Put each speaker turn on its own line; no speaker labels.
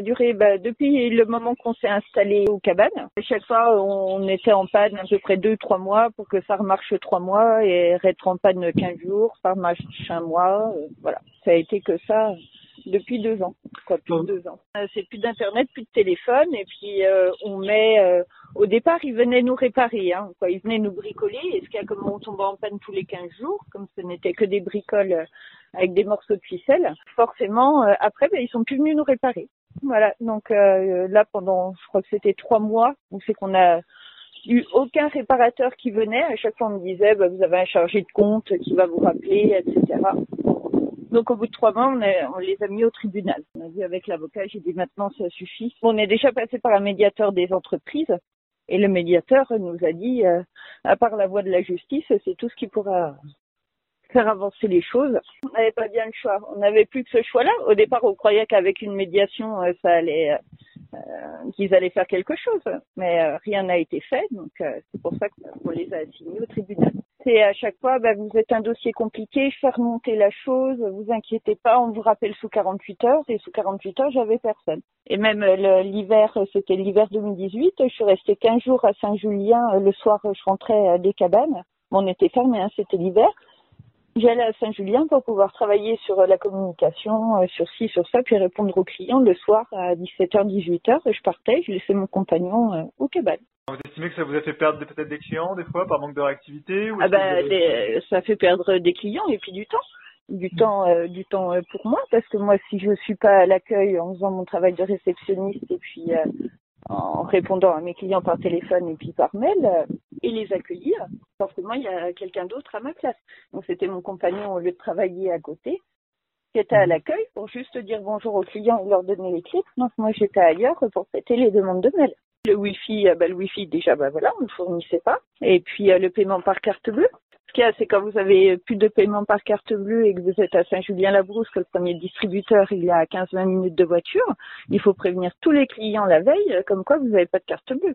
a duré bah, depuis le moment qu'on s'est installé aux cabanes. Chaque fois, on était en panne à peu près deux, trois mois pour que ça remarche trois mois et être en panne 15 jours, ça remarche un mois. euh, voilà, ça a été que ça depuis deux ans, quoi, deux ans. Euh, C'est plus d'internet, plus de téléphone et puis euh, on met. au départ, ils venaient nous réparer, hein. Ils venaient nous bricoler. Et ce qu'il y a comme on tombait en panne tous les 15 jours, comme ce n'était que des bricoles avec des morceaux de ficelle, forcément, après, ben, ils sont plus venus nous réparer. Voilà, donc euh, là pendant, je crois que c'était trois mois, où c'est qu'on a eu aucun réparateur qui venait. À chaque fois, on me disait, bah, vous avez un chargé de compte qui va vous rappeler, etc. Donc au bout de trois mois, on les a mis au tribunal. On a vu avec l'avocat, j'ai dit maintenant ça suffit. On est déjà passé par un médiateur des entreprises et le médiateur nous a dit, euh, à part la voie de la justice, c'est tout ce qui pourra faire avancer les choses. On n'avait pas bien le choix. On n'avait plus que ce choix-là. Au départ, on croyait qu'avec une médiation, euh, ça allait, euh, euh, qu'ils allaient faire quelque chose, mais euh, rien n'a été fait. Donc euh, c'est pour ça qu'on les a assignés au tribunal. C'est à chaque fois, bah, vous êtes un dossier compliqué, faire monter la chose, vous inquiétez pas, on vous rappelle sous 48 heures, et sous 48 heures, j'avais personne. Et même l'hiver, c'était l'hiver 2018, je suis restée 15 jours à Saint-Julien, le soir, je rentrais des cabanes, on était fermé, hein, c'était l'hiver. J'allais à Saint-Julien pour pouvoir travailler sur euh, la communication, euh, sur ci, sur ça, puis répondre aux clients le soir à 17h, 18h. Je partais, je laissais mon compagnon euh, au cabane.
Vous estimez que ça vous a fait perdre peut-être des clients des fois par manque de réactivité ou
Ah ben,
avez-
des- ça fait perdre des clients et puis du temps. Du temps, euh, du temps pour moi, parce que moi, si je suis pas à l'accueil en faisant mon travail de réceptionniste et puis euh, en répondant à mes clients par téléphone et puis par mail euh, et les accueillir, forcément, il y a quelqu'un d'autre à ma place. Donc, c'était mon compagnon au lieu de travailler à côté qui était à l'accueil pour juste dire bonjour aux clients et leur donner les clés. Donc, moi, j'étais ailleurs pour traiter les demandes de mail. Le Wi-Fi, euh, bah, le Wi-Fi, déjà, bah, voilà, on ne fournissait pas. Et puis, euh, le paiement par carte bleue. Ce qu'il y a, c'est quand vous avez plus de paiement par carte bleue et que vous êtes à Saint-Julien-la-Brousse, que le premier distributeur, il est à 15-20 minutes de voiture, il faut prévenir tous les clients la veille, euh, comme quoi vous n'avez pas de carte bleue.